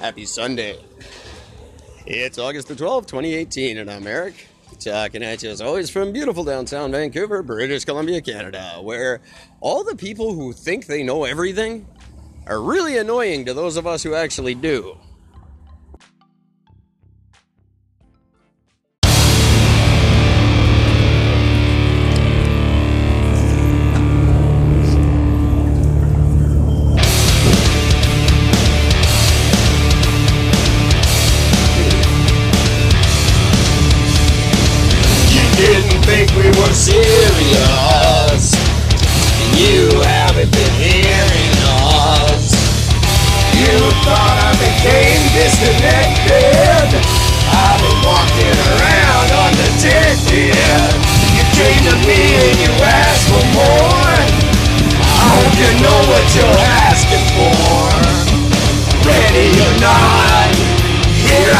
Happy Sunday. It's August the 12th, 2018, and I'm Eric. Talking at you as always from beautiful downtown Vancouver, British Columbia, Canada, where all the people who think they know everything are really annoying to those of us who actually do.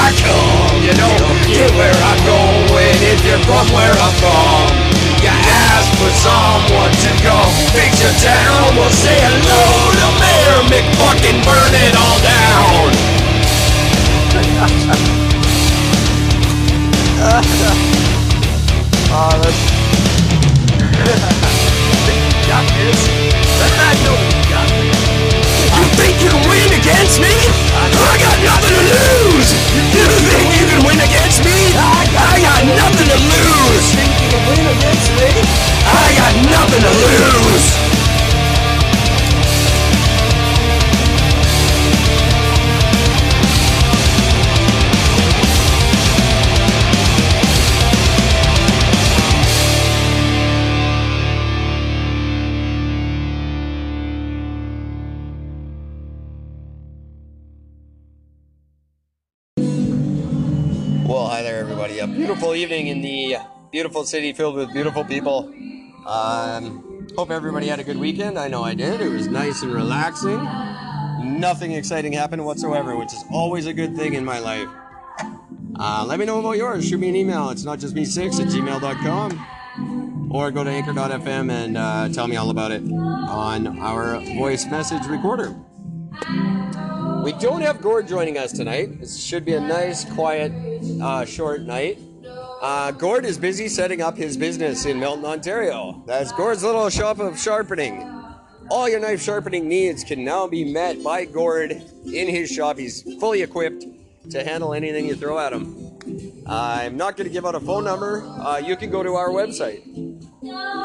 Come. You don't get where I'm going if you're from where I'm from. You ask for someone to go fix your town. Well, say hello to Mayor McFucking burn it all down. Oh, that's. you got this. I think you can win against me? I got nothing to lose. You think you can win against me? I got nothing to lose. Think you can win against me? I got nothing everybody. A beautiful evening in the beautiful city filled with beautiful people. Um, hope everybody had a good weekend. I know I did. It was nice and relaxing. Nothing exciting happened whatsoever, which is always a good thing in my life. Uh, let me know about yours. Shoot me an email. It's not just me six at gmail.com. Or go to anchor.fm and uh, tell me all about it on our voice message recorder. We don't have Gord joining us tonight. This should be a nice, quiet, uh, short night. Uh, Gord is busy setting up his business in Milton, Ontario. That's Gord's little shop of sharpening. All your knife sharpening needs can now be met by Gord in his shop. He's fully equipped to handle anything you throw at him. I'm not going to give out a phone number. Uh, you can go to our website,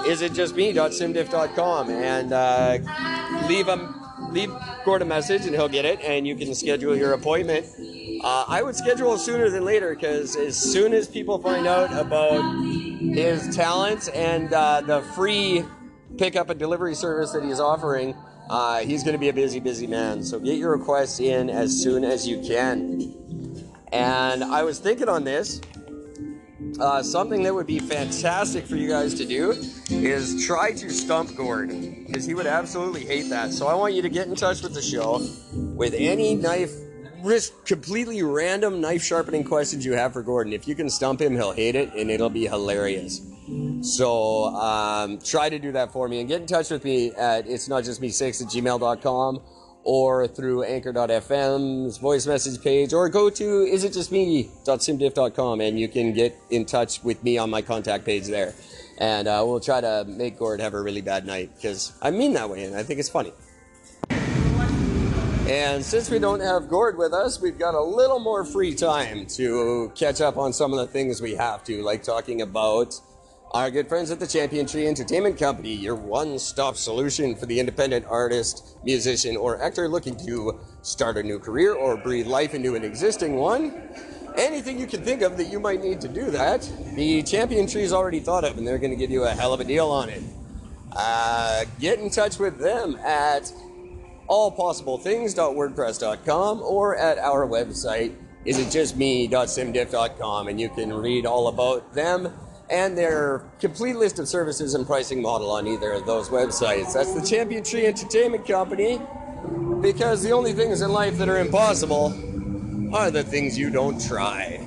Is it just isitjustme.simdiff.com, and uh, leave a leave Gord a message, and he'll get it, and you can schedule your appointment. Uh, I would schedule sooner than later because as soon as people find out about his talents and uh, the free pickup and delivery service that he's offering, uh, he's going to be a busy, busy man. So get your requests in as soon as you can. And I was thinking on this. Uh, something that would be fantastic for you guys to do is try to stump Gord because he would absolutely hate that. So I want you to get in touch with the show with any knife, just completely random knife sharpening questions you have for Gordon. If you can stump him, he'll hate it and it'll be hilarious. So um, try to do that for me and get in touch with me at it's not just me six at gmail.com or through anchor.fm's voice message page or go to is it just isitjustme.simdiff.com and you can get in touch with me on my contact page there. And uh, we'll try to make Gord have a really bad night because I mean that way and I think it's funny. And since we don't have Gord with us, we've got a little more free time to catch up on some of the things we have to, like talking about our good friends at the Champion Tree Entertainment Company, your one stop solution for the independent artist, musician, or actor looking to start a new career or breathe life into an existing one. Anything you can think of that you might need to do that, the Champion Tree's already thought of, and they're going to give you a hell of a deal on it. Uh, get in touch with them at allpossiblethings.wordpress.com or at our website, isitjustme.simdiff.com, and you can read all about them and their complete list of services and pricing model on either of those websites. That's the Champion Tree Entertainment Company, because the only things in life that are impossible are the things you don't try.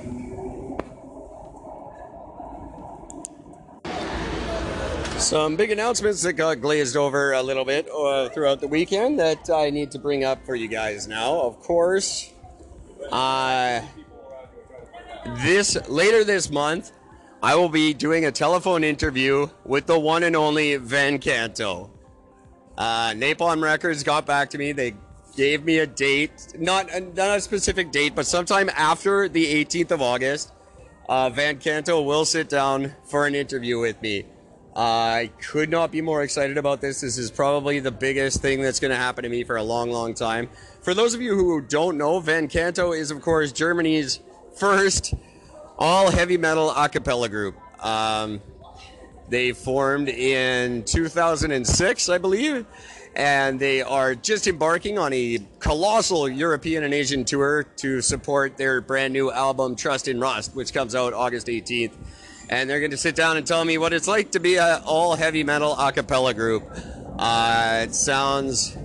Some big announcements that got glazed over a little bit uh, throughout the weekend that I need to bring up for you guys now. Of course, Uh, this later this month, I will be doing a telephone interview with the one and only Van Canto. Uh, Napalm Records got back to me. They gave me a date, not not a specific date, but sometime after the 18th of August. Uh, Van Canto will sit down for an interview with me. I could not be more excited about this. This is probably the biggest thing that's going to happen to me for a long, long time. For those of you who don't know, Van Canto is, of course, Germany's first all heavy metal a cappella group. Um, they formed in 2006, I believe, and they are just embarking on a colossal European and Asian tour to support their brand new album, Trust in Rust, which comes out August 18th. And they're going to sit down and tell me what it's like to be an all heavy metal a cappella group. Uh, it sounds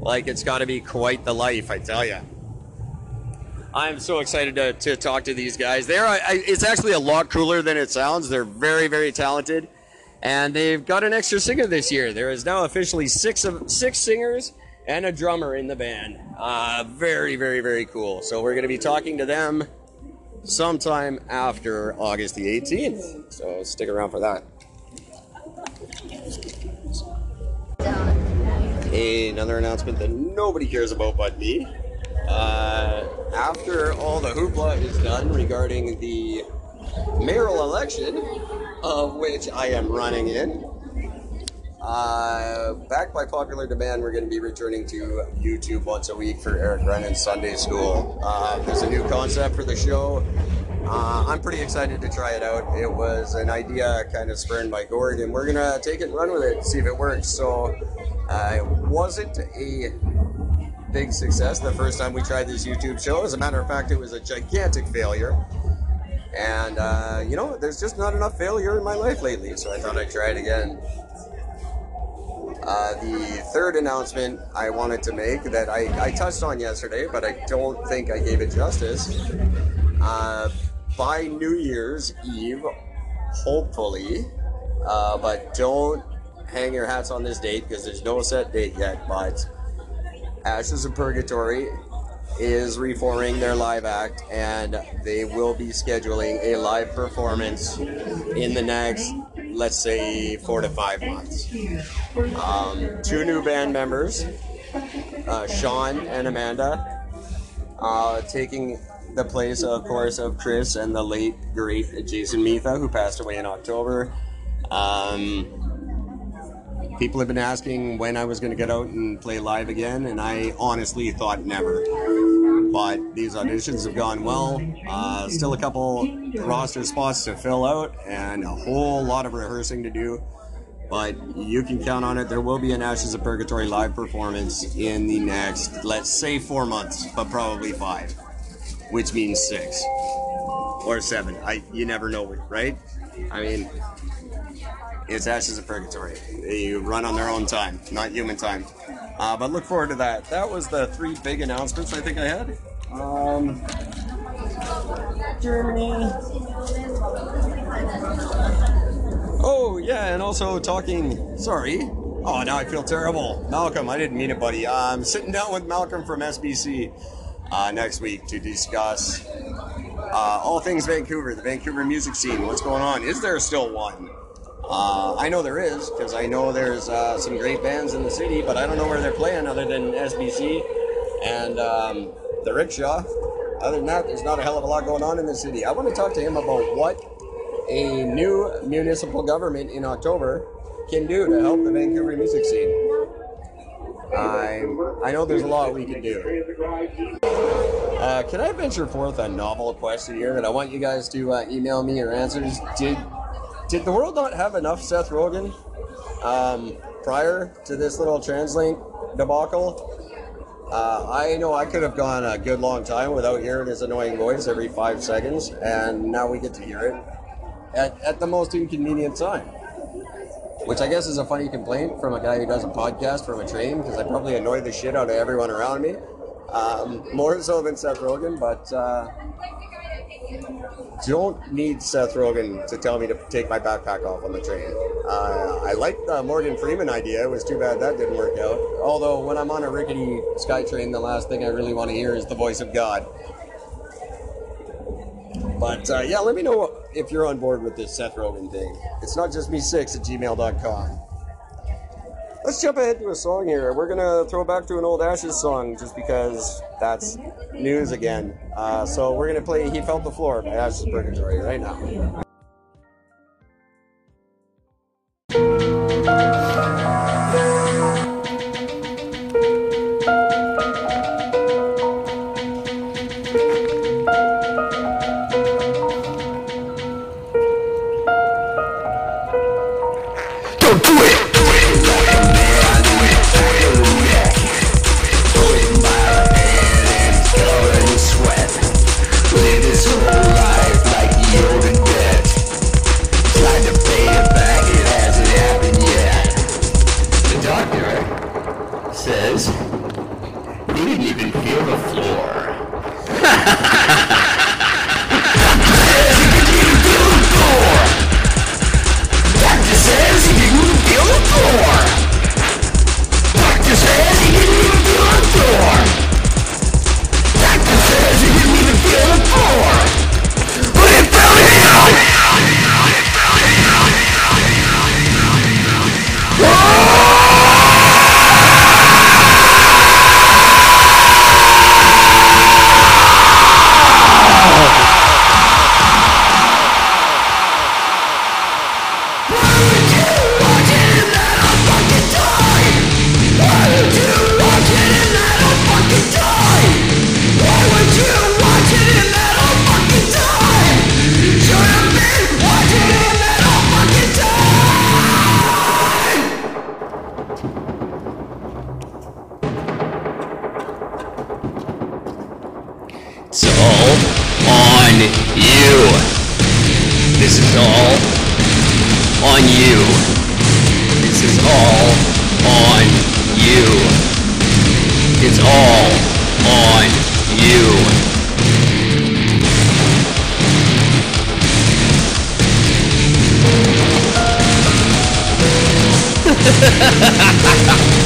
like it's got to be quite the life, I tell you. I'm so excited to, to talk to these guys. They're, I, it's actually a lot cooler than it sounds. They're very, very talented, and they've got an extra singer this year. There is now officially six of six singers and a drummer in the band. Uh, very, very, very cool. So we're going to be talking to them sometime after August the 18th. So stick around for that. Another announcement that nobody cares about but me. Uh, after all the hoopla is done regarding the mayoral election, of which I am running in, uh, backed by popular demand, we're going to be returning to YouTube once a week for Eric Brennan's Sunday School. Uh, there's a new concept for the show. Uh, I'm pretty excited to try it out. It was an idea kind of spurned by Gord, and we're going to take it and run with it, see if it works. So uh, it wasn't a big success the first time we tried this YouTube show. As a matter of fact, it was a gigantic failure. And, uh, you know, there's just not enough failure in my life lately, so I thought I'd try it again. Uh, the third announcement I wanted to make that I, I touched on yesterday, but I don't think I gave it justice. Uh, by New Year's Eve, hopefully, uh, but don't hang your hats on this date because there's no set date yet, but Ashes of Purgatory is reforming their live act and they will be scheduling a live performance in the next let's say four to five months um, two new band members uh, sean and amanda uh, taking the place of course of chris and the late great jason mitha who passed away in october um, people have been asking when I was going to get out and play live again, and I honestly thought never. But these auditions have gone well. Uh, still a couple roster spots to fill out, and a whole lot of rehearsing to do. But you can count on it. There will be an Ashes of Purgatory live performance in the next, let's say, four months, but probably five, which means six or seven. I you never know, right? I mean, it's Ashes of Purgatory. They run on their own time, not human time. Uh, but look forward to that. That was the three big announcements I think I had. Um, Germany. Oh yeah, and also talking. Sorry. Oh, now I feel terrible. Malcolm, I didn't mean it, buddy. I'm sitting down with Malcolm from SBC uh, next week to discuss uh, all things Vancouver, the Vancouver music scene. What's going on? Is there still one? Uh, I know there is because I know there's uh, some great bands in the city, but I don't know where they're playing other than SBC and um, the Rickshaw. Other than that, there's not a hell of a lot going on in the city. I want to talk to him about what a new municipal government in October can do to help the Vancouver music scene. I I know there's a lot we can do. Uh, can I venture forth a novel question here that I want you guys to uh, email me your answers? Did did the world not have enough Seth Rogen um, prior to this little TransLink debacle? Uh, I know I could have gone a good long time without hearing his annoying voice every five seconds, and now we get to hear it at, at the most inconvenient time. Which I guess is a funny complaint from a guy who does a podcast from a train, because I probably annoy the shit out of everyone around me. Um, more so than Seth Rogen, but uh, don't need Seth Rogen to tell me to take my backpack off on the train. Uh, I like the Morgan Freeman idea. It was too bad that didn't work out. Although when I'm on a rickety SkyTrain, the last thing I really want to hear is the voice of God. But uh, yeah, let me know if you're on board with this Seth Rogen thing. It's not just me six at gmail.com. Let's jump ahead to a song here. We're gonna throw back to an old Ashes song just because that's news again. Uh, so we're gonna play "He Felt the Floor" by Ashes Purgatory right now. This is all on you. This is all on you. It's all on you.